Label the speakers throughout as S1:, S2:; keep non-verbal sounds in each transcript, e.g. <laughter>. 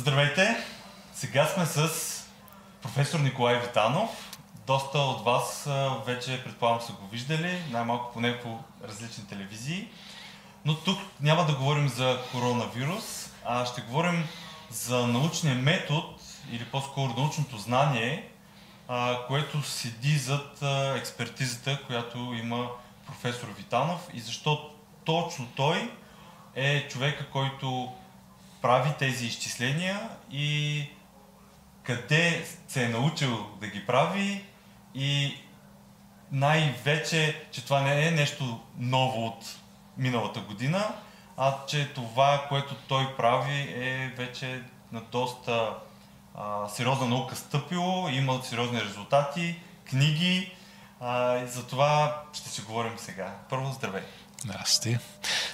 S1: Здравейте! Сега сме с професор Николай Витанов. Доста от вас вече предполагам са го виждали, най-малко поне по различни телевизии. Но тук няма да говорим за коронавирус, а ще говорим за научния метод или по-скоро научното знание, което седи зад експертизата, която има професор Витанов и защо точно той е човека, който прави тези изчисления и къде се е научил да ги прави и най-вече, че това не е нещо ново от миналата година, а че това, което той прави е вече на доста а, сериозна наука стъпило, има сериозни резултати, книги, а, за това ще си говорим сега. Първо, здравей!
S2: Здрасти.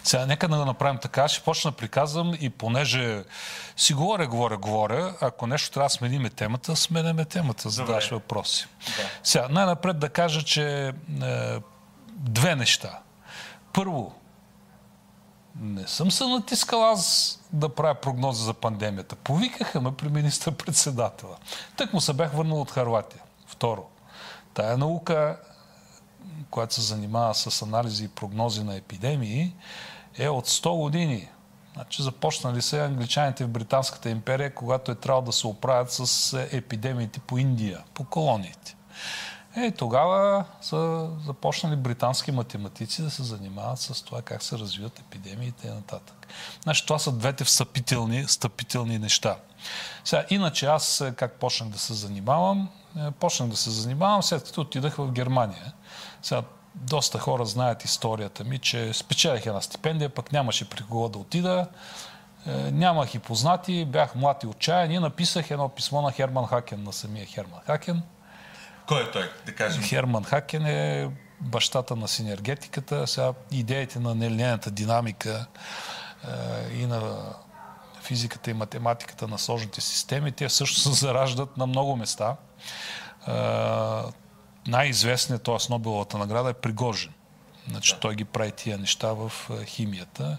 S2: Сега нека да го направим така. Ще почна приказвам и понеже си говоря, говоря, говоря, ако нещо трябва да смениме темата, сменяме темата, за да даш въпроси. Да. Сега, най-напред да кажа, че е, две неща. Първо, не съм се натискал аз да правя прогноза за пандемията. Повикаха ме при министър-председателя. Тък му се бях върнал от Харватия. Второ, тая наука която се занимава с анализи и прогнози на епидемии, е от 100 години. Значи започнали се англичаните в Британската империя, когато е трябвало да се оправят с епидемиите по Индия, по колониите. Е, тогава са започнали британски математици да се занимават с това как се развиват епидемиите и нататък. Значи това са двете встъпителни, встъпителни неща. Сега, иначе аз как почнах да се занимавам? Е, почнах да се занимавам след като отидах в Германия. Сега, доста хора знаят историята ми, че спечелих една стипендия, пък нямаше при кого да отида. Е, нямах и познати, бях млад и отчаян и написах едно писмо на Херман Хакен, на самия Херман Хакен.
S1: Кой е той, да кажем?
S2: Херман Хакен е бащата на синергетиката. Сега идеите на нелинейната динамика е, и на физиката и математиката на сложните системи, те също се зараждат на много места. Най-известният, т.е. Нобеловата награда е Пригожин. Значи той ги прави тия неща в химията.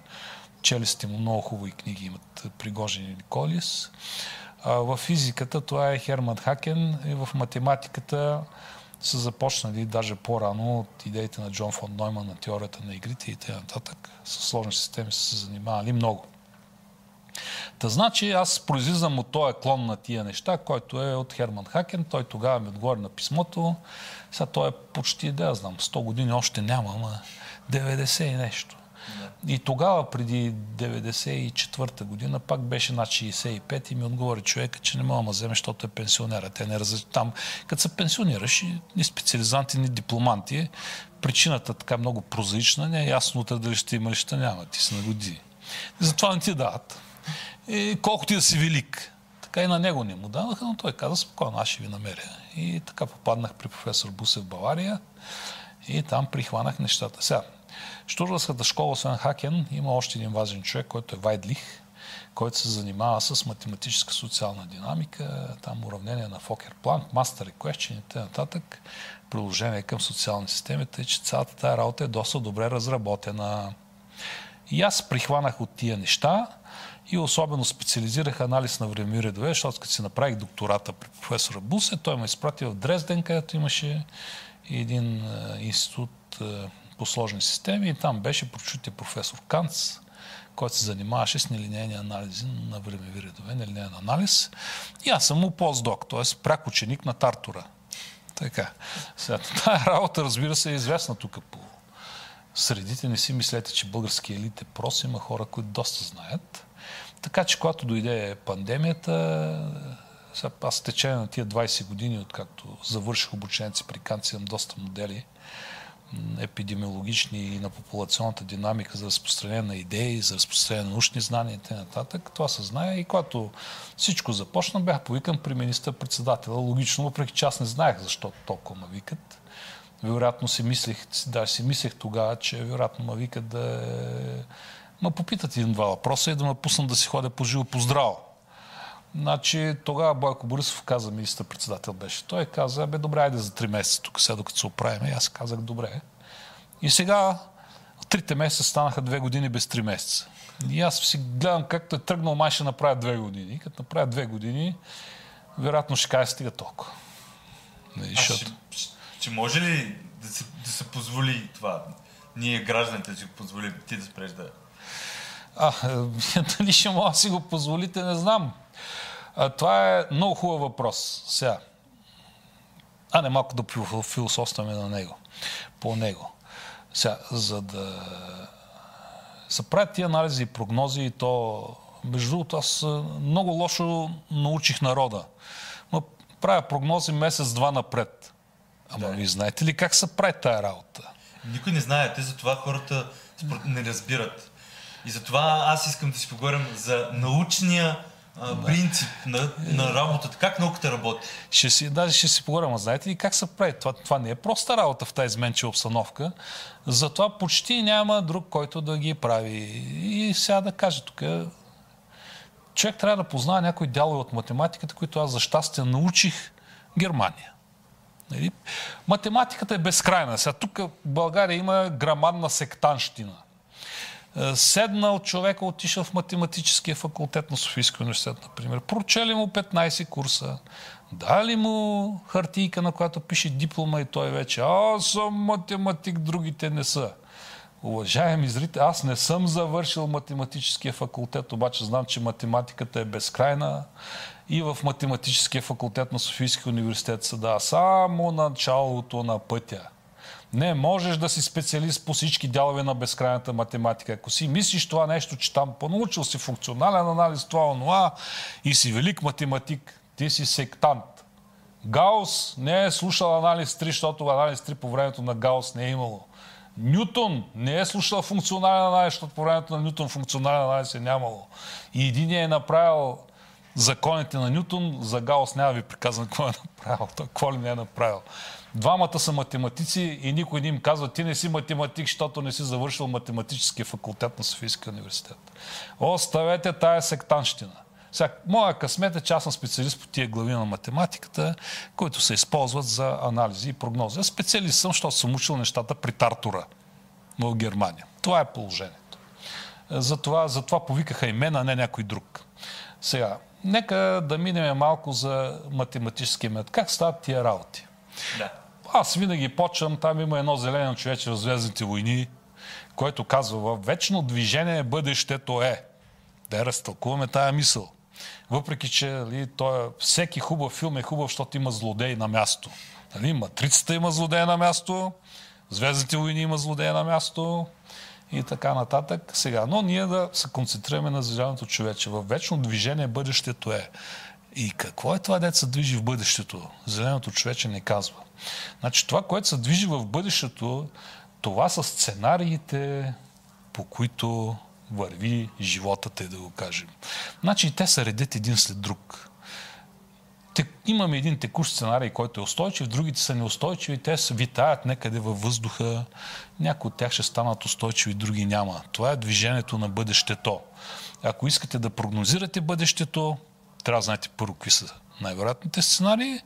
S2: Чели сте му много хубави книги, имат Пригожин или Колис. А в физиката това е Херман Хакен и в математиката са започнали даже по-рано от идеите на Джон фон Нойман на теорията на игрите и т.н. С сложни системи са се занимавали много. Та значи аз произлизам от този клон на тия неща, който е от Херман Хакен. Той тогава ми отговори на писмото. Сега той е почти, да знам, 100 години още няма, ама 90 и нещо. И тогава, преди 94-та година, пак беше над 65 и ми отговори човека, че не мога да вземе, защото е пенсионера. Те не раз... Там, като се пенсионираш, ни специализанти, ни дипломанти, причината така много прозаична, не е ясно дали ще има ли ще няма. Ти си на години. Затова не ти дават. И колко ти да си велик. Така и на него не му дадаха, но той каза спокойно, аз ще ви намеря. И така попаднах при професор Бусев в Бавария и там прихванах нещата. Сега, Штурварската школа, освен Хакен, има още един важен човек, който е Вайдлих, който се занимава с математическа социална динамика, там уравнение на Фокер Планк, мастер question и т.н. приложение към социални системи, тъй че цялата тази работа е доста добре разработена. И аз прихванах от тия неща и особено специализирах анализ на времеви редове, защото като си направих доктората при професора Бусе, той ме изпрати в Дрезден, където имаше един е, институт е, по сложни системи и там беше прочутия професор Канц, който се занимаваше с нелинейни анализи на времеви редове, нелинейен анализ. И аз съм му постдок, т.е. прак ученик на Тартура. Така. Сега, тая работа, разбира се, е известна тук по средите. Не си мислете, че български елит е прост. Има хора, които доста знаят. Така че, когато дойде пандемията, аз течение на тия 20 години, откакто завърших обучението си при Канци, имам доста модели епидемиологични и на популационната динамика за разпространение на идеи, за разпространение на научни знания и т.н. Това се знае и когато всичко започна, бях повикан при министър-председателя. Логично, въпреки че аз не знаех защо толкова ме викат. Вероятно си мислех, даже си мислех тогава, че вероятно ме викат да е ма попитат един-два въпроса и да ме пуснат да си ходя по живо по здраво. Значи тогава Бойко Борисов каза, министър-председател беше. Той каза, бе, добре, айде за три месеца тук, сега докато се оправим. И аз казах, добре. И сега трите месеца станаха две години без три месеца. И аз си гледам както е тръгнал, май ще направя две години. Като направя две години, вероятно ще кажа стига толкова.
S1: Не, а ще, ще може ли да се, да се позволи това? Ние гражданите си го позволим, ти да спреш да...
S2: А, <laughs> дали ще мога да си го позволите, не знам. А, това е много хубав въпрос. Сега. А не малко да философстваме на него. По него. Сега, за да се правят тия анализи и прогнози и то, между другото, аз много лошо научих народа. Но правя прогнози месец-два напред. Ама да. ви знаете ли как се прави тая работа?
S1: Никой не знае. Те затова хората не разбират. И затова аз искам да си поговорим за научния а, принцип на, на работата. Как науката работи?
S2: Ще си, даже ще си поговорим. А знаете ли как се прави? Това, това не е проста работа в тази изменчива обстановка. Затова почти няма друг, който да ги прави. И сега да кажа тук, човек трябва да познава някои дялове от математиката, които аз за щастие научих Германия. Нали? Математиката е безкрайна. Сега тук в България има грамадна сектанщина. Е, седнал човека, отишъл в математическия факултет на Софийския университет, например. Прочели му 15 курса. Дали му хартийка, на която пише диплома и той вече, аз съм математик, другите не са. Уважаеми зрители, аз не съм завършил математическия факултет, обаче знам, че математиката е безкрайна и в математическия факултет на Софийския университет се дава само началото на пътя. Не можеш да си специалист по всички дялове на безкрайната математика. Ако си мислиш това нещо, че там понаучил си функционален анализ, това, онова и си велик математик, ти си сектант. Гаус не е слушал анализ 3, защото анализ 3 по времето на Гаус не е имало. Нютон не е слушал функционален анализ, защото по времето на Нютон функционален анализ е нямало. И един е направил законите на Нютон, за Гаус няма ви приказвам какво е направил, той какво ли не е направил. Двамата са математици и никой не им казва, ти не си математик, защото не си завършил математическия факултет на Софийския университет. Оставете тая сектанщина. Сега, моя късмет е, че аз съм специалист по тия глави на математиката, които се използват за анализи и прогнози. Специалист съм, защото съм учил нещата при Тартура в Германия. Това е положението. Затова, затова повикаха и мен, а не някой друг. Сега, нека да минем малко за математическия метод. Как стават тия работи?
S1: Да.
S2: Аз винаги почвам, там има едно зелено човече в Звездните войни, което казва, в вечно движение бъдещето е. Да разтълкуваме тая мисъл. Въпреки, че нали, той, всеки хубав филм е хубав, защото има злодей на място. Нали, Матрицата има злодей на място, Звездните войни има злодей на място и така нататък. Сега, но ние да се концентрираме на зеленото човече. В вечно движение бъдещето е. И какво е това, се движи в бъдещето? Зеленото човече не казва. Значи това, което се движи в бъдещето, това са сценариите, по които върви живота, те да го кажем. Значи те се редят един след друг. Имаме един текущ сценарий, който е устойчив, другите са неустойчиви, те се витаят некъде във въздуха, някои от тях ще станат устойчиви, други няма. Това е движението на бъдещето. Ако искате да прогнозирате бъдещето, трябва да знаете първо какви са най-вероятните сценарии,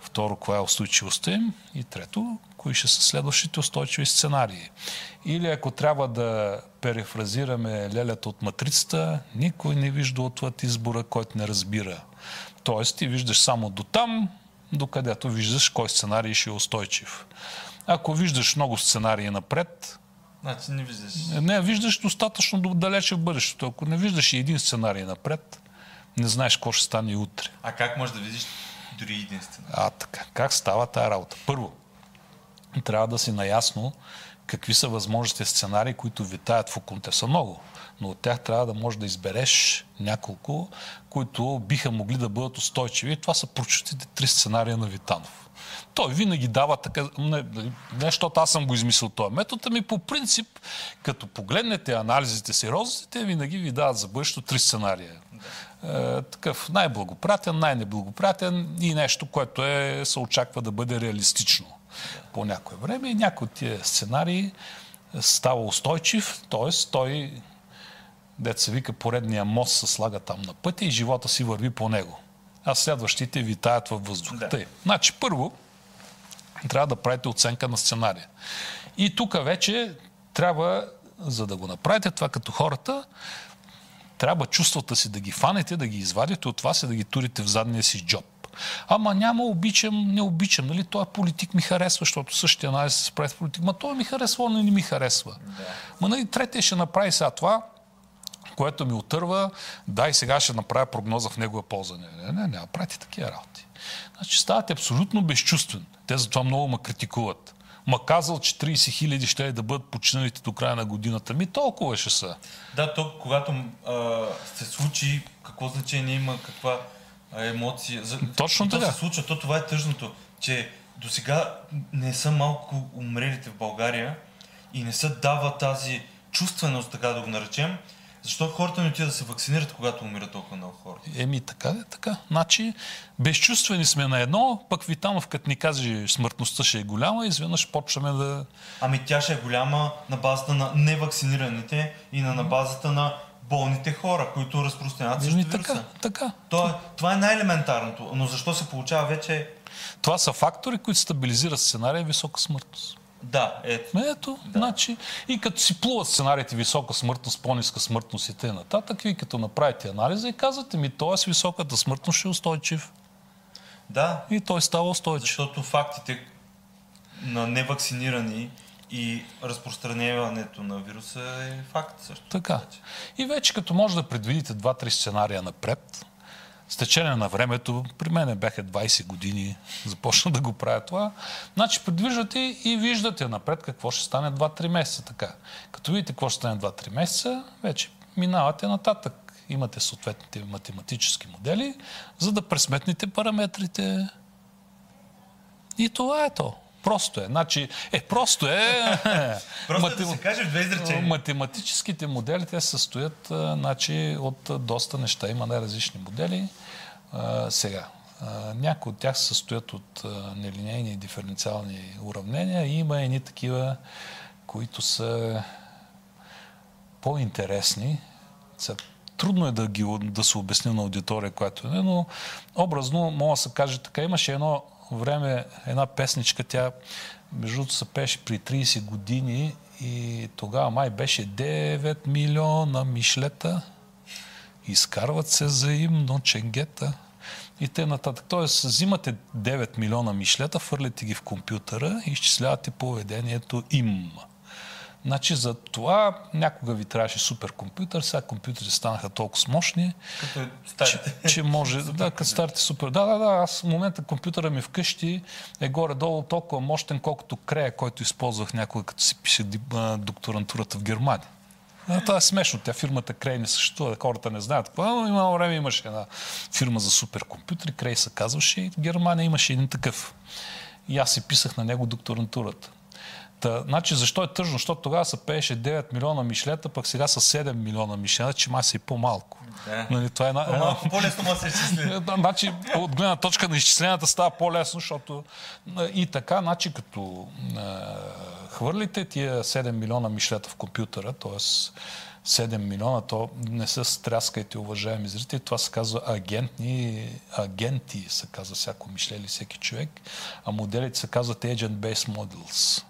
S2: второ, каква е устойчивостта им и трето, кои ще са следващите устойчиви сценарии. Или ако трябва да перефразираме лелята от матрицата, никой не вижда отвъд избора, който не разбира. Тоест, ти виждаш само до там, докъдето виждаш кой сценарий ще е устойчив. Ако виждаш много сценарии напред,
S1: Значи не виждаш.
S2: Не, виждаш достатъчно далече в бъдещето. Ако не виждаш и един сценарий напред, не знаеш какво ще стане утре.
S1: А как можеш да видиш дори единствено?
S2: А, така. Как става тази работа? Първо, трябва да си наясно какви са възможните сценарии, които витаят в околните. Са много, но от тях трябва да можеш да избереш няколко, които биха могли да бъдат устойчиви. Това са прочутите три сценария на Витанов. Той винаги дава така, не, защото аз съм го измислил този метод, ами по принцип, като погледнете анализите сериозните, винаги ви дават за бъдещето три сценария. Е, такъв най-благопратен, най-неблагопратен и нещо, което е, се очаква да бъде реалистично по някое време. И някой от тия сценарии става устойчив, т.е. той, дет вика, поредния мост се слага там на пътя и живота си върви по него. А следващите витаят във въздуха. Да. Значи, първо, трябва да правите оценка на сценария. И тук вече трябва за да го направите това като хората, трябва чувствата си да ги фанете, да ги извадите от вас и да ги турите в задния си джоб. Ама няма, обичам, не обичам. Нали? Той политик ми харесва, защото същия анализ се прави политик. Ма той ми харесва, но не ми харесва. Да. Ма нали, третия ще направи сега това, което ми отърва, дай сега ще направя прогноза в негова полза. Не, не, не, не, правите такива работи. Значи ставате абсолютно безчувствен. Те затова много ме критикуват. Ма казал, че 30 хиляди ще е да бъдат починалите до края на годината. Ми толкова ще са.
S1: Да, то когато а, се случи, какво значение има, каква емоция. За...
S2: Точно така.
S1: То се случва, то това е тъжното, че до сега не са малко умрелите в България и не се дава тази чувственост, така да го наречем, защо хората не отидат да се вакцинират, когато умират толкова много хора?
S2: Еми, така е, така. Значи, безчувствени сме на едно, пък Витанов, като ни каже, смъртността ще е голяма, изведнъж почваме да...
S1: Ами тя ще е голяма на базата на невакцинираните и на, на базата на болните хора, които разпространяват също вируса.
S2: Така, така.
S1: Това, е, това е най-елементарното. Но защо се получава вече...
S2: Това са фактори, които стабилизират сценария висока смъртност.
S1: Да, ето.
S2: Ето, да. значи, и като си плуват сценариите висока смъртност, по-ниска смъртност и т.н. нататък, вие като направите анализа и казвате ми, той е с високата смъртност ще е устойчив.
S1: Да.
S2: И той става устойчив.
S1: Защото фактите на невакцинирани и разпространяването на вируса е факт също.
S2: Така. И вече като може да предвидите два-три сценария напред, с течение на времето, при мен бяха 20 години, започна да го правя това, значи предвиждате и виждате напред какво ще стане 2-3 месеца. Така. Като видите какво ще стане 2-3 месеца, вече минавате нататък. Имате съответните математически модели, за да пресметнете параметрите. И това е то. Просто е. Значи, е, просто е.
S1: просто Матем... да се каже две изречения.
S2: Математическите модели, те се състоят значи, от доста неща. Има най-различни модели. А, сега, някои от тях се състоят от нелинейни и диференциални уравнения и има едни такива, които са по-интересни. Трудно е да, ги, да се обясня на аудитория, която е, но образно мога да се каже така. Имаше едно време една песничка, тя между другото се пеше при 30 години и тогава май беше 9 милиона мишлета. Изкарват се взаимно ченгета. И те нататък. Тоест, взимате 9 милиона мишлета, фърляте ги в компютъра и изчислявате поведението им. Значи за това някога ви трябваше суперкомпютър, сега компютрите станаха толкова мощни,
S1: като
S2: че, че може... да, като старите супер. Да, да, да, аз в момента компютъра ми вкъщи е горе-долу толкова мощен, колкото крея, който използвах някога, като си пише докторантурата в Германия. А, това е смешно. Тя фирмата Крей не съществува, хората не знаят какво, но има време имаше една фирма за суперкомпютри, Крей се казваше и в Германия имаше един такъв. И аз си писах на него докторантурата. Та, значи, защо е тъжно? Защото тогава се пееше 9 милиона мишлета, пък сега са 7 милиона мишлета, че маса и по-малко.
S1: Да. Нали, това е една... По-малко, по-лесно му се изчисли. <laughs>
S2: значи, от гледна точка на изчисленията става по-лесно, защото и така, значи, като е, хвърлите тия 7 милиона мишлета в компютъра, т.е. 7 милиона, то не се стряскайте, уважаеми зрители. Това се казва агентни, агенти, се казва всяко мишле или всеки човек, а моделите се казват Agent-Based Models.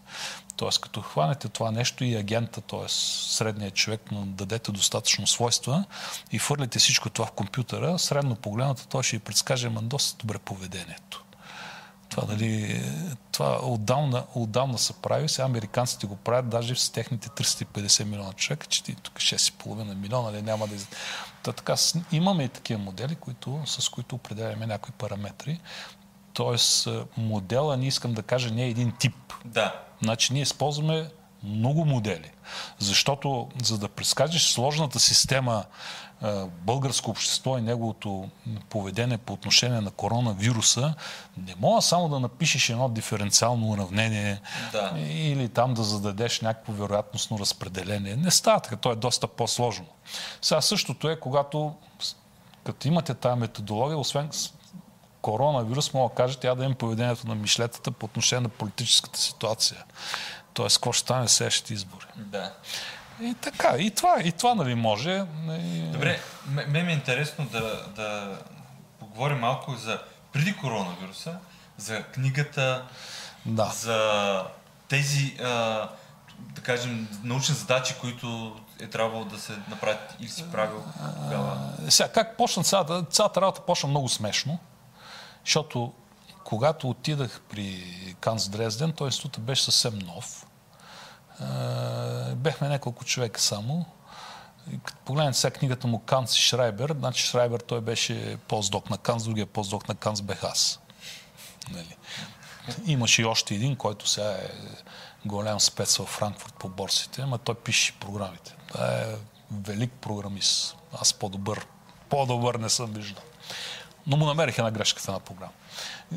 S2: Тоест, като хванете това нещо и агента, т.е. средният човек, но дадете достатъчно свойства и фърлите всичко това в компютъра, средно погледнато, той ще ви предскаже ма доста добре поведението. Това, дали, това отдавна, отдавна се прави, сега американците го правят даже с техните 350 милиона човека, че тук 6,5 милиона, нали, няма да... Та, така, имаме и такива модели, които, с които определяме някои параметри. Тоест, модела, не искам да кажа, не е един тип.
S1: Да.
S2: Значи ние използваме много модели. Защото за да предскажеш сложната система българско общество и неговото поведение по отношение на коронавируса, не мога само да напишеш едно диференциално уравнение
S1: да.
S2: или там да зададеш някакво вероятностно разпределение. Не става така, то е доста по-сложно. Сега същото е, когато като имате тази методология, освен коронавирус, мога да кажете, тя да има поведението на мишлетата по отношение на политическата ситуация. Тоест, какво ще стане следващите избори.
S1: Да.
S2: И така, и това, и това нали може. И...
S1: Добре, ме ми е интересно да, да поговорим малко за преди коронавируса, за книгата,
S2: да.
S1: за тези а, да кажем, научни задачи, които е трябвало да се направят или си правил тогава?
S2: Сега, как почна цялата, цялата работа почна много смешно, защото когато отидах при Канц Дрезден, той институтът беше съвсем нов. Бехме няколко човека само. Като погледнете сега книгата му Канц и Шрайбер, значи Шрайбер той беше постдок на Канц, другия постдок на Канц бех аз. Нали. Имаше и още един, който сега е голям спец в Франкфурт по борсите, ама той пише програмите. Това е велик програмист. Аз по-добър, по-добър не съм виждал. Но му намерих една грешка в една програма,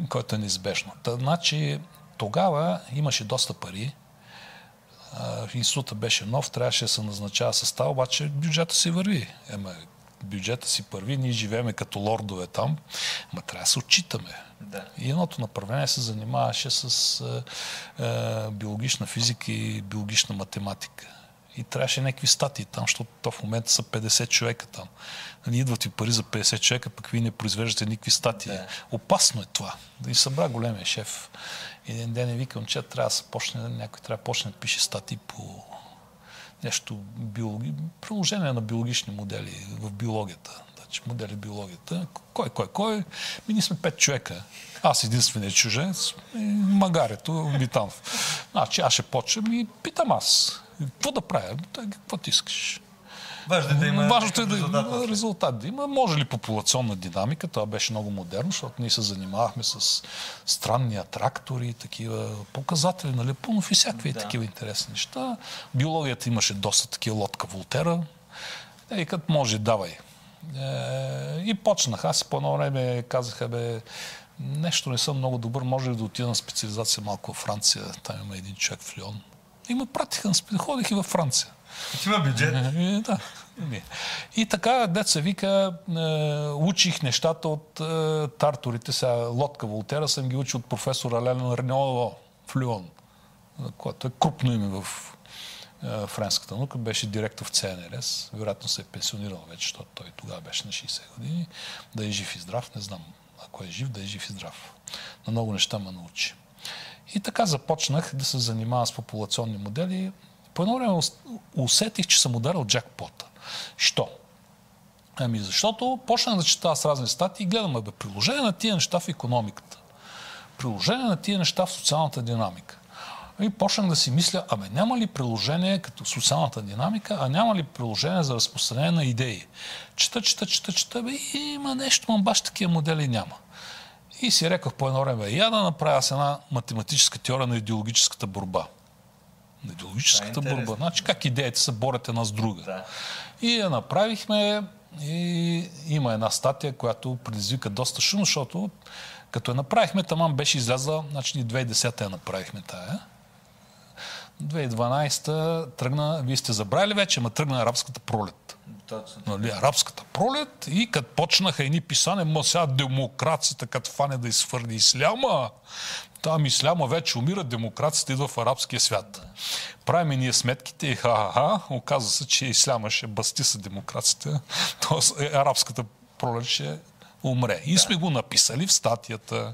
S2: която е неизбежно. Та, значи, тогава имаше доста пари. Института беше нов, трябваше да се назначава състав, обаче бюджета си върви. Ема, бюджета си първи, ние живееме като лордове там, ма трябва да се отчитаме. Да. И едното направление се занимаваше с е, е, биологична физика и биологична математика. И трябваше някакви статии там, защото то в момента са 50 човека там. Нали, идват ви пари за 50 човека, пък вие не произвеждате никакви статии. Да. Опасно е това. И събра големия шеф. Един ден е викам, че трябва да се почне, някой трябва да почне да пише статии по нещо, биологи... приложение на биологични модели в биологията. Значи, модели биологията. Кой, кой, кой? Ми ние сме пет човека. Аз единственият чуженец, магарето, Витанов. Значи аз ще почвам и питам аз. Какво да правя? Какво ти искаш?
S1: Важно е да има
S2: Важното е да има резултат. Да има. Може ли популационна динамика? Това беше много модерно, защото ние се занимавахме с странни атрактори, такива показатели, нали? Пълно всякакви да. такива интересни неща. Биологията имаше доста такива лодка Волтера. И като може, давай. Е, и почнах. Аз по едно време казаха, бе, нещо не съм много добър, може ли да отида на специализация малко в Франция. Там има един човек в Лион. И ме пратиха на специализация. Ходих и във Франция.
S1: Има бюджет.
S2: И, да. И така, деца вика, е, учих нещата от е, тарторите. Сега лодка Волтера съм ги учил от професор Ален Ренео в Лион, което е крупно име в е, френската наука. Беше директор в ЦНРС. Вероятно се е пенсионирал вече, защото той тогава беше на 60 години. Да е жив и здрав, не знам. Ако е жив, да е жив и здрав. На много неща ме научи. И така започнах да се занимавам с популационни модели. По едно време усетих, че съм ударил джакпота. Що? Ами защото почнах да чета с разни статии и гледам, бе, приложение на тия неща в економиката. Приложение на тия неща в социалната динамика. И почнах да си мисля, абе няма ли приложение като социалната динамика, а няма ли приложение за разпространение на идеи? Чета, чета, чета, чета, бе, има нещо, но баш такива модели няма. И си рекох по едно време, я да направя с една математическа теория на идеологическата борба на идеологическата е борба. Значи как идеите се борят една с друга. Да. И я направихме и има една статия, която предизвика доста шум, защото като я направихме, таман беше излязла, значи 2010 я направихме тая. 2012 тръгна, вие сте забрали вече, ма тръгна арабската пролет. Точно. Нали, арабската пролет и като почнаха едни писания, ма сега демокрацията, като фане да изхвърли исляма, там исляма вече умира, демокрацията идва в арабския свят. Правиме ние сметките и ха-ха-ха, оказва се, че исляма ще басти с демокрацията, т.е. арабската пролет ще умре. И да. сме го написали в статията.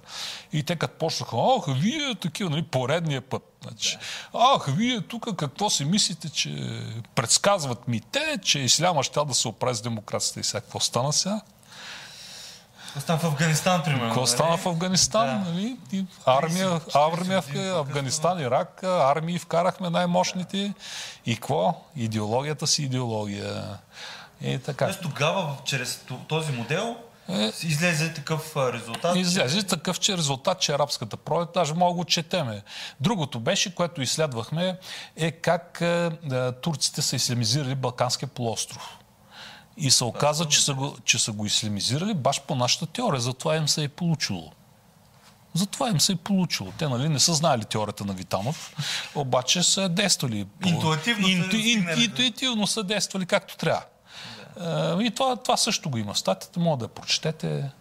S2: И те като почнаха, ах, вие такива, нали, поредния път. Значи. Ах, вие тук какво си мислите, че предсказват ми те, че исляма ще да се оправи с демокрацията и сега какво стана сега?
S1: Какво стана в Афганистан, примерно?
S2: Какво стана нали? в Афганистан, да. нали? И армия, армия в Афганистан, Ирак, армии вкарахме най-мощните. И какво? Идеологията си идеология. И така.
S1: Тоест тогава, чрез този модел, е, излезе такъв резултат.
S2: Излезе такъв че резултат, че арабската пролет, даже мога го четеме. Другото беше, което изследвахме, е как е, турците са ислямизирали Балканския полуостров. И се оказа, че са, го, че са го ислямизирали баш по нашата теория. Затова им се е получило. Затова им се е получило. Те нали, не са знаели теорията на Витанов, обаче са действали.
S1: Интуитивно,
S2: инту, са, ин, интуитивно са действали както трябва. Да. И това, това също го има. Статията може да я прочетете.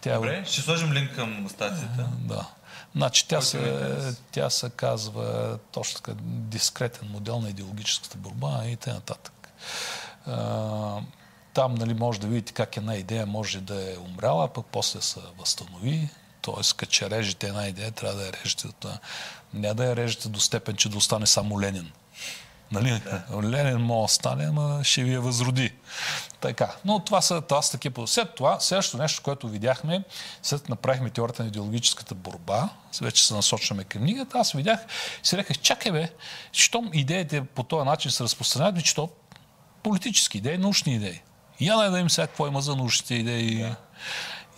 S1: Тя... Добре, ще сложим линк към статията.
S2: Да. Значи тя се, тя се казва точно така дискретен модел на идеологическата борба и т.н. Там нали, може да видите как една идея може да е умряла, пък после се възстанови. Тоест, като че режете една идея, трябва да я режете. Не да я режете до степен, че да остане само Ленин. Нали? Да. Ленин може да стане, ама ще ви я възроди. Така. Но това са, това са такива. След това, следващото нещо, което видяхме, след направихме теорията на идеологическата борба, вече се насочваме към книгата, аз видях, си реках, чакай бе, щом идеите по този начин се разпространяват, че то политически идеи, научни идеи. Я да им сега какво има за научните идеи. Да.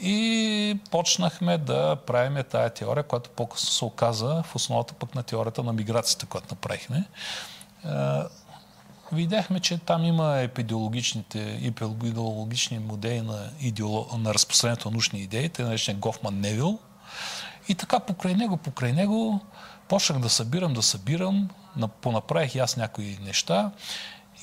S2: И почнахме да правим тая теория, която по-късно се оказа в основата пък на теорията на миграцията, която направихме. Видяхме, че там има епидеологичните, епидеологични модели на, идеолог, на разпространението на научни идеи, те наречен Гофман Невил. И така покрай него, покрай него, почнах да събирам, да събирам, понаправих и аз някои неща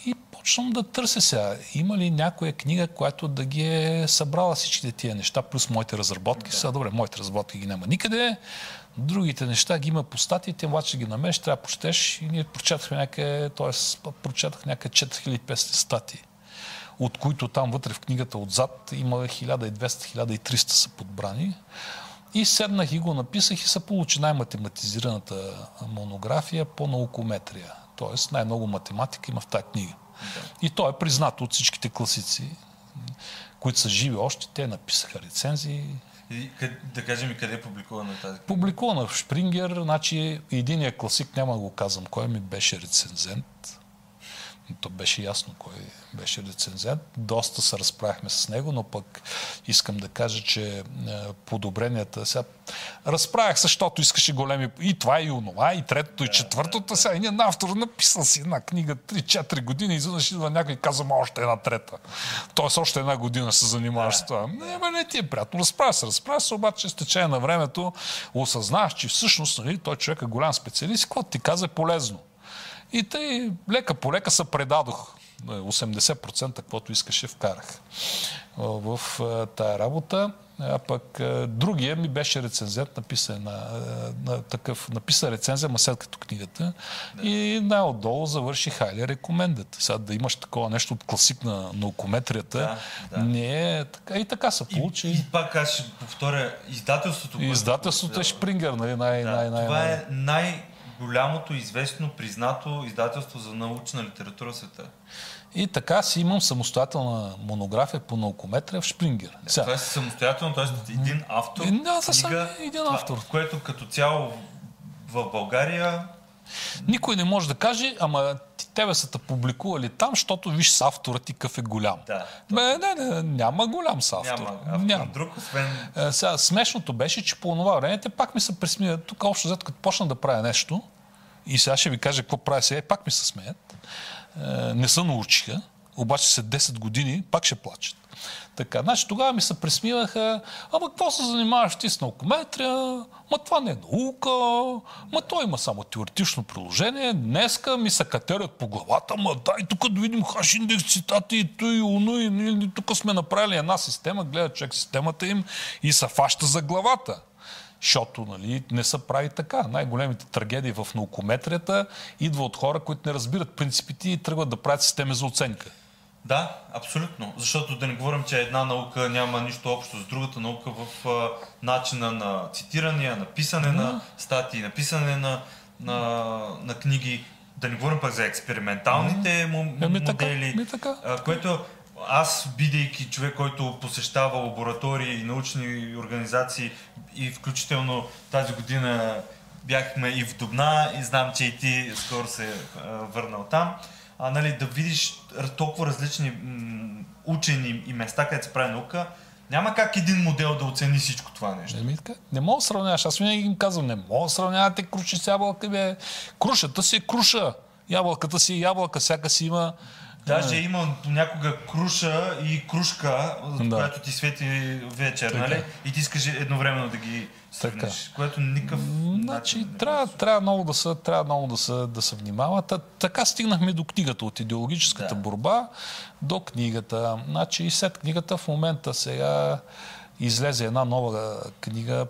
S2: и почвам да търся сега. Има ли някоя книга, която да ги е събрала всичките тия неща, плюс моите разработки? Да. Сега, добре, моите разработки ги няма никъде. Другите неща ги има по статиите, обаче ги намериш, трябва да прочетеш и ние прочетахме някъде, т.е. прочетах някъде 4500 статии от които там вътре в книгата отзад има 1200-1300 са подбрани. И седнах и го написах и се получи най-математизираната монография по наукометрия. Тоест най-много математика има в тази книга. И то е признато от всичките класици, които са живи още. Те написаха рецензии.
S1: И, да кажем и къде е публикувана тази книга?
S2: Публикувана в Шпрингер, значи единия класик, няма да го казвам, кой ми беше рецензент. То беше ясно кой беше рецензент. Доста се разправяхме с него, но пък искам да кажа, че е, подобренията сега... Разправях се, защото искаше големи... И това, и онова, и третото, и четвъртото. Сега един автор написал си една книга 3-4 години, изведнъж идва някой и казва, още една трета. Тоест още една година се занимаваш с това. Не, бе, не ти е приятно. Разправя се, разправя се, обаче с течение на времето осъзнаваш, че всъщност нали, той човек е голям специалист, какво ти каза е полезно. И тъй лека по лека се предадох. 80% каквото искаше вкарах в тая работа. А пък другия ми беше рецензент, написан на, на такъв, написа рецензия, ма след като книгата. Да. И най-отдолу завърши highly recommended. Сега да имаш такова нещо от класик на наукометрията, да, да. не е така. И така се получи.
S1: И, и пак аз ще повторя, издателството.
S2: Издателството е Шпрингер, нали? Най, да, най, най,
S1: това е най- голямото известно, признато издателство за научна литература в света.
S2: И така си имам самостоятелна монография по наукометрия в Шпрингер.
S1: Сега. Това е самостоятелно, т.е. един автор.
S2: Е, да, книга, един автор.
S1: Това, което като цяло в България
S2: никой не може да каже, ама тебе са те публикували там, защото виж с автора ти какъв е голям.
S1: Да,
S2: Бе, не, не, няма голям с автор.
S1: Няма, автор, няма. друг, освен...
S2: Е, сега, смешното беше, че по това време те пак ми се присмият. Тук общо взето, като почна да правя нещо, и сега ще ви кажа какво прави сега, пак ми се смеят. Е, не се научиха, обаче след 10 години пак ще плачат. Така, значи тогава ми се пресмиваха, ама какво се занимаваш ти с наукометрия, ма това не е наука, ма то има само теоретично приложение, днеска ми се катерят по главата, ма дай тук да видим хаш индекс цитати и то и уно, и тук сме направили една система, гледа човек системата им и се фаща за главата. Защото нали, не се прави така. Най-големите трагедии в наукометрията идва от хора, които не разбират принципите и тръгват да правят системи за оценка.
S1: Да, абсолютно. Защото да не говорим, че една наука няма нищо общо с другата наука в а, начина на цитиране, на писане mm-hmm. на статии, на писане на, на, на книги. Да не говорим пък за експерименталните mm-hmm. м- модели,
S2: ми така.
S1: А, което аз, бидейки човек, който посещава лаборатории и научни организации и включително тази година бяхме и в Дубна и знам, че и ти скоро се а, върнал там а, нали, да видиш толкова различни м- учени и места, където се прави наука, няма как един модел да оцени всичко това нещо.
S2: Не, така. не мога да сравняваш. Аз винаги им казвам, не мога да сравнявате круши с ябълка. Бе. Крушата си е круша. Ябълката си е ябълка. Всяка си има
S1: Даже има понякога круша и кружка, да. която ти свети вечер, нали? И ти искаш едновременно да ги сравниш, което никакъв
S2: значи, начин трябва, трябва много да се, трябва много да се, да се внимава. Та, така стигнахме до книгата, от идеологическата да. борба до книгата. Значи и след книгата в момента сега излезе една нова книга,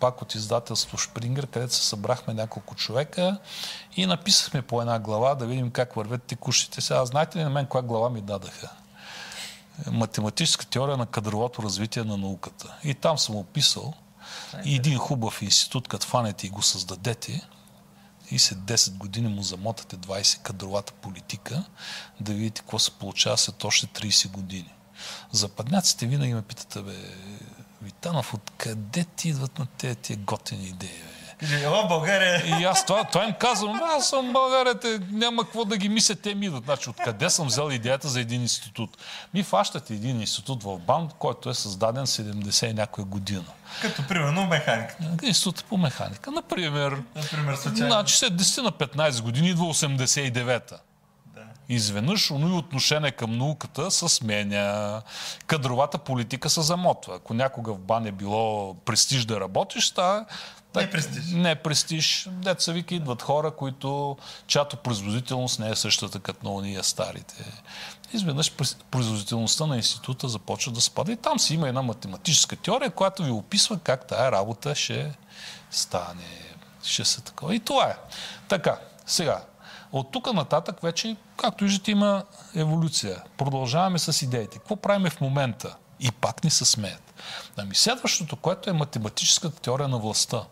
S2: пак от издателство Шпрингер, където се събрахме няколко човека и написахме по една глава да видим как вървят текущите. Сега, знаете ли на мен коя глава ми дадаха? Математическа теория на кадровото развитие на науката. И там съм описал и един хубав институт, като фанете и го създадете, и след 10 години му замотате 20 кадровата политика, да видите какво се получава след още 30 години. Западняците винаги ме питат, бе, Витанов, откъде ти идват на тези, тези готини идеи? Бе?
S1: Ела България.
S2: И аз това, това им казвам, аз съм България, те, няма какво да ги мисля, те ми идват. Значи, откъде съм взел идеята за един институт? Ми фащате един институт в БАН, който е създаден 70 и някоя година.
S1: Като примерно механика.
S2: Институт по механика. Например,
S1: Например, случайно.
S2: значи след 10 на 15 години идва 89-та. Изведнъж оно и отношение към науката се сменя. Кадровата политика се замотва. Ако някога в БАН е било престиж да работиш, става
S1: Не е престиж.
S2: Не е престиж. Деца вика идват хора, които чиято производителност не е същата като на уния старите. Изведнъж производителността на института започва да спада. И там си има една математическа теория, която ви описва как тая работа ще стане. Ще се такова. И това е. Така, сега. От тук нататък вече, както виждате, има еволюция. Продължаваме с идеите. Какво правиме в момента? И пак ни се смеят. Ами следващото, което е математическата теория на властта.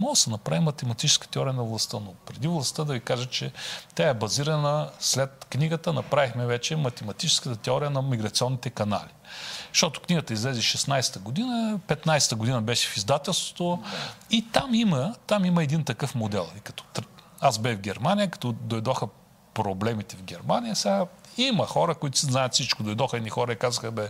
S2: Може да се направи математическа теория на властта, но преди властта да ви кажа, че тя е базирана след книгата, направихме вече математическата теория на миграционните канали. Защото книгата излезе 16-та година, 15-та година беше в издателството и там има, там има един такъв модел. И като аз бе в Германия, като дойдоха проблемите в Германия, сега има хора, които знаят всичко. Дойдоха едни хора и казаха, бе,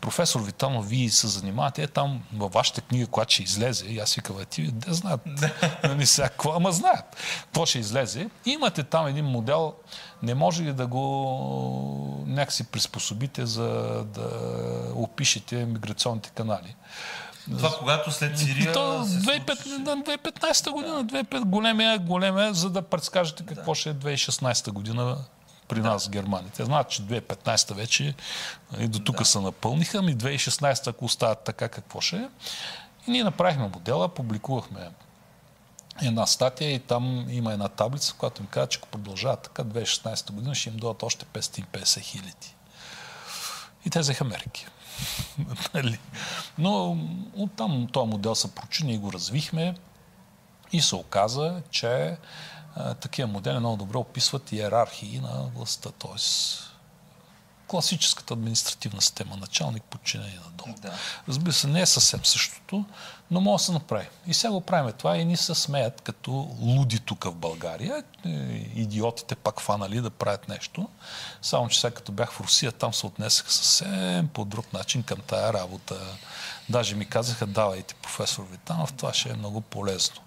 S2: професор Витанов, вие се занимавате, е там във вашата книга, която ще излезе, и аз викам, «Е, ти да знаят, <laughs> нали сега, какво, ама знаят, какво ще излезе. И имате там един модел, не може ли да го някакси приспособите, за да опишете миграционните канали.
S1: Това когато след Сирия... <laughs>
S2: То
S1: се
S2: 2005
S1: случи-
S2: на 2015 година, 2005 големия, големия, за да предскажете какво ще е 2016 година при нас в Германия. Те знаят, че 2015 вече и до тук се напълниха, ми 2016 ако остават така, какво ще е. И ние направихме модела, публикувахме една статия и там има една таблица, в която им казва, че ако продължават така, 2016 година ще им дадат още 550 хиляди. И те взеха мерки. <laughs> Нали? Но оттам този модел се прочи, ние го развихме и се оказа, че такива модели много добре описват иерархии на властта, т.е. класическата административна система, началник, подчинение надолу.
S1: Да.
S2: Разбира се, не е съвсем същото, но може да се направи. И сега го правим това и ни се смеят като луди тук в България. Е, Идиотите пак фанали да правят нещо. Само, че сега като бях в Русия, там се отнесаха съвсем по друг начин към тая работа. Даже ми казаха, давайте професор Витанов, това ще е много полезно.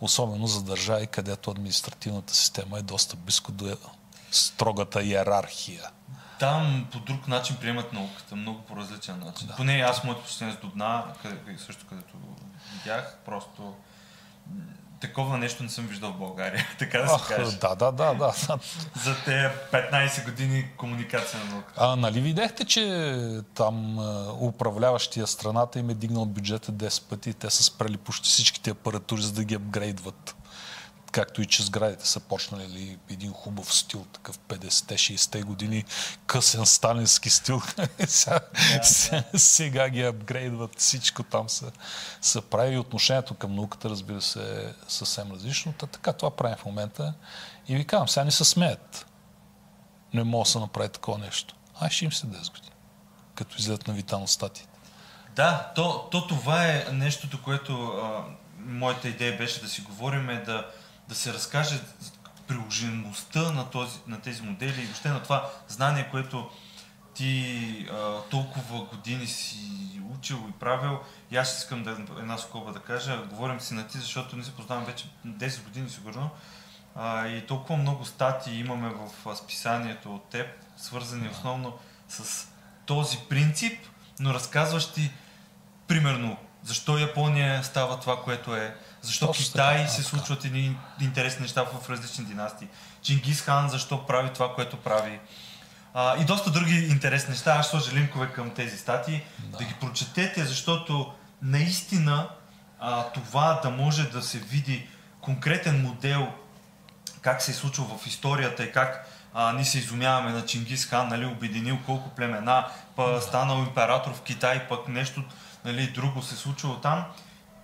S2: Особено за държави, където административната система е доста близко до строгата иерархия.
S1: Там по друг начин приемат науката, много по различен начин. Да. Поне аз моето посещение с Дубна, къде, също където видях, просто такова нещо не съм виждал в България, <laughs> така да се
S2: Ах,
S1: каже.
S2: да, да, да, да.
S1: За тези 15 години комуникация на науката.
S2: А нали видяхте, че там управляващия страната им е дигнал бюджета 10 пъти и те са спрели почти всичките апаратури, за да ги апгрейдват. Както и че сградите са почнали ли, един хубав стил, такъв 50-те, 60-те години, късен сталински стил. <laughs> сега, се- сега ги апгрейдват, всичко там се, се прави. Отношението към науката, разбира се, е съвсем различно. Та, така това правим в момента. И ви казвам, сега не се смеят не мога да се направи такова нещо. Ай, ще им се 10 години. Като излезат на витално статиите.
S1: Да, то, то това е нещото, което а, моята идея беше да си говорим, е да, да се разкаже приложимостта на, този, на тези модели и въобще на това знание, което ти а, толкова години си учил и правил. И аз искам да една скоба да кажа. Говорим си на ти, защото не се познавам вече 10 години сигурно. А, и толкова много статии имаме в списанието от теб, свързани основно с този принцип, но разказващи примерно защо Япония става това, което е, защо
S2: Точно
S1: Китай
S2: така,
S1: се случват едни интересни неща в различни династии. Чингис хан защо прави това, което прави. А, и доста други интересни неща. Аз сложа линкове към тези статии. Да, да ги прочетете, защото наистина а, това да може да се види конкретен модел как се е случило в историята и как а, ние се изумяваме на Чингис хан, нали, обединил колко племена, па станал император в Китай, пък нещо нали, друго се случило там.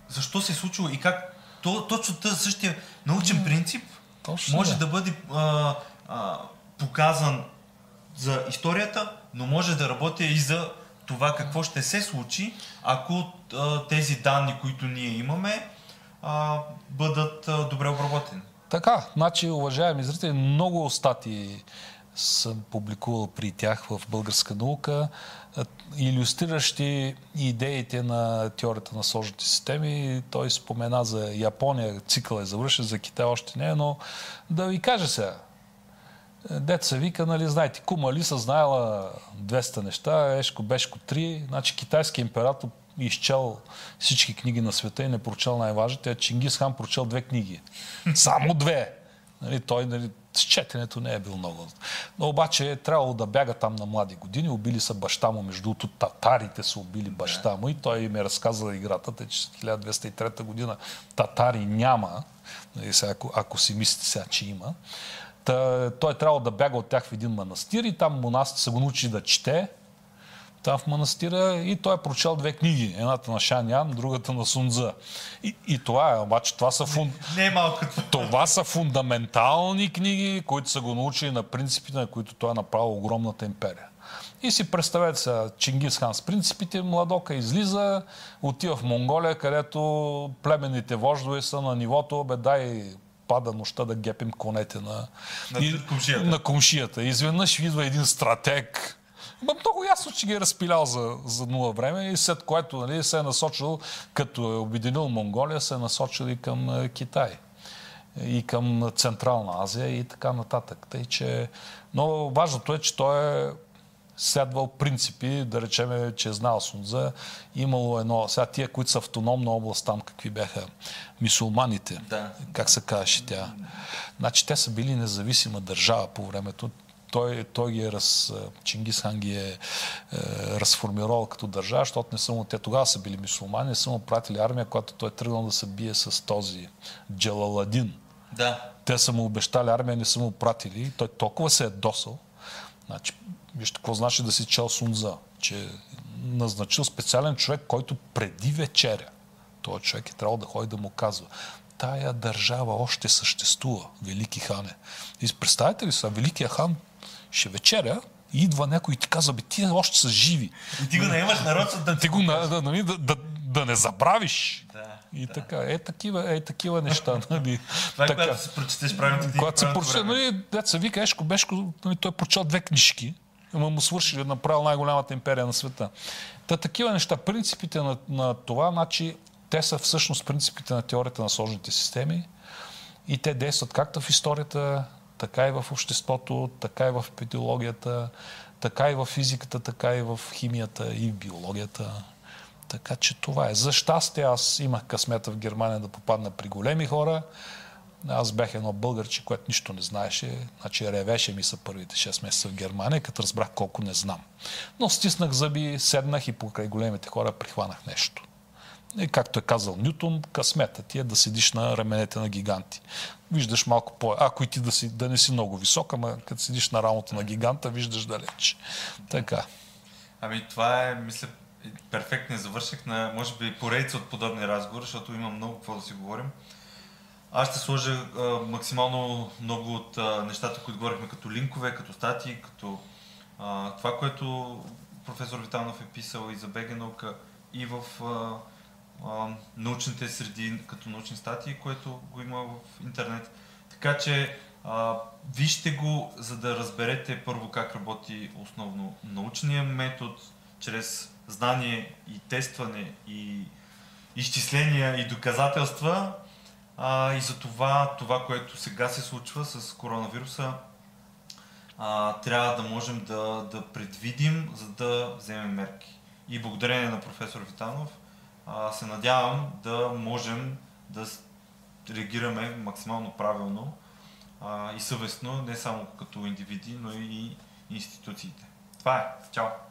S1: Защо се е случило и как то, точно този същия научен принцип
S2: Точно
S1: може
S2: да.
S1: да бъде а, а, показан за историята, но може да работи и за това какво ще се случи, ако а, тези данни, които ние имаме, а, бъдат а, добре обработени.
S2: Така, значи, уважаеми зрители, много статии съм публикувал при тях в българска наука, иллюстриращи идеите на теорията на сложните системи. Той спомена за Япония, цикъл е завършен, за Китай още не, е, но да ви кажа сега, Деца вика, нали, знаете, Кума Лиса знаела 200 неща, Ешко Бешко 3, значи китайски император изчел всички книги на света и не прочел най-важните, а Чингис хан прочел две книги. Само две. Нали, той нали, с четенето не е бил много. Но обаче е трябвало да бяга там на млади години. Убили са баща му, между другото татарите са убили баща му и той ми е разказал играта, тъй че 1203 година татари няма, нали, сега, ако, ако си мислите сега, че има. Та, той е трябвало да бяга от тях в един манастир и там монастите са го научили да чете там в манастира и той е прочел две книги. Едната на Шан Ян, другата на Сунза. И, и това е, обаче това са, фун...
S1: Не е малко.
S2: това са фундаментални книги, които са го научили на принципите, на които той е направил огромната империя. И си представете се, Чингис хан с принципите, младока излиза, отива в Монголия, където племенните вождове са на нивото, бе дай пада нощта да гепим конете на,
S1: На комшията.
S2: на комшията. Изведнъж идва един стратег, Ма много ясно, че ги е разпилял за, за нула време и след което нали, се е насочил, като е обединил Монголия, се е насочил и към е, Китай и към Централна Азия и така нататък. Тъй, че... Но важното е, че той е следвал принципи, да речем, че е знал Сунза. Имало едно, сега тия, които са автономна област, там какви бяха мисулманите,
S1: Да.
S2: как се казваше тя. Значи те са били независима държава по времето. Той, той ги е раз, Чингис хан ги е, е разформировал като държава, защото не са му, те тогава са били мусулмани, не са му пратили армия, която той е тръгнал да се бие с този Джалаладин.
S1: Да.
S2: Те са му обещали армия, не са му пратили. Той толкова се е досъл. Значи, вижте какво значи да си чел Сунза, че е назначил специален човек, който преди вечеря, този човек е трябвало да ходи да му казва тая държава още съществува, Велики хане. И представете ли са, Великия хан ще вечеря и идва някой и ти казва, бе, тия още са живи.
S1: И ти го наемаш народ, да
S2: Ти го, на- да, нали, да, да, да не забравиш.
S1: Да,
S2: и
S1: да.
S2: така, е такива, е такива неща. <laughs> Нали?
S1: Това е когато се прочетеш правилните книги.
S2: Когато се
S1: правилното
S2: прочете,
S1: време.
S2: нали, деца вика, Ешко Бешко, нали, той е прочел две книжки, ама му свършили, направил най-голямата империя на света. Та такива неща, принципите на, на това, значи, те са всъщност принципите на теорията на сложните системи и те действат както в историята, така и в обществото, така и в епидемиологията, така и в физиката, така и в химията и в биологията. Така че това е. За щастие аз имах късмета в Германия да попадна при големи хора. Аз бях едно българче, което нищо не знаеше. Значи ревеше ми са първите 6 месеца в Германия, като разбрах колко не знам. Но стиснах зъби, седнах и покрай големите хора прихванах нещо. И както е казал Нютон, късмета ти е да седиш на раменете на гиганти. Виждаш малко по... Ако и ти да, си, да не си много висок, ама като седиш на рамото на гиганта, виждаш далеч. Така.
S1: Ами това е, мисля, перфектният завърших на, може би, поредица от подобни разговори, защото има много какво да си говорим. Аз ще сложа а, максимално много от а, нещата, които говорихме като линкове, като статии, като а, това, което професор Витанов е писал и за БГ наука, и в а, научните среди, като научни статии, което го има в интернет. Така че а, вижте го, за да разберете първо как работи основно научния метод, чрез знание и тестване и изчисления и доказателства. А, и за това, това, което сега се случва с коронавируса, а, трябва да можем да, да предвидим, за да вземем мерки. И благодарение на професор Витанов се надявам да можем да реагираме максимално правилно а, и съвестно, не само като индивиди, но и институциите. Това е. Чао!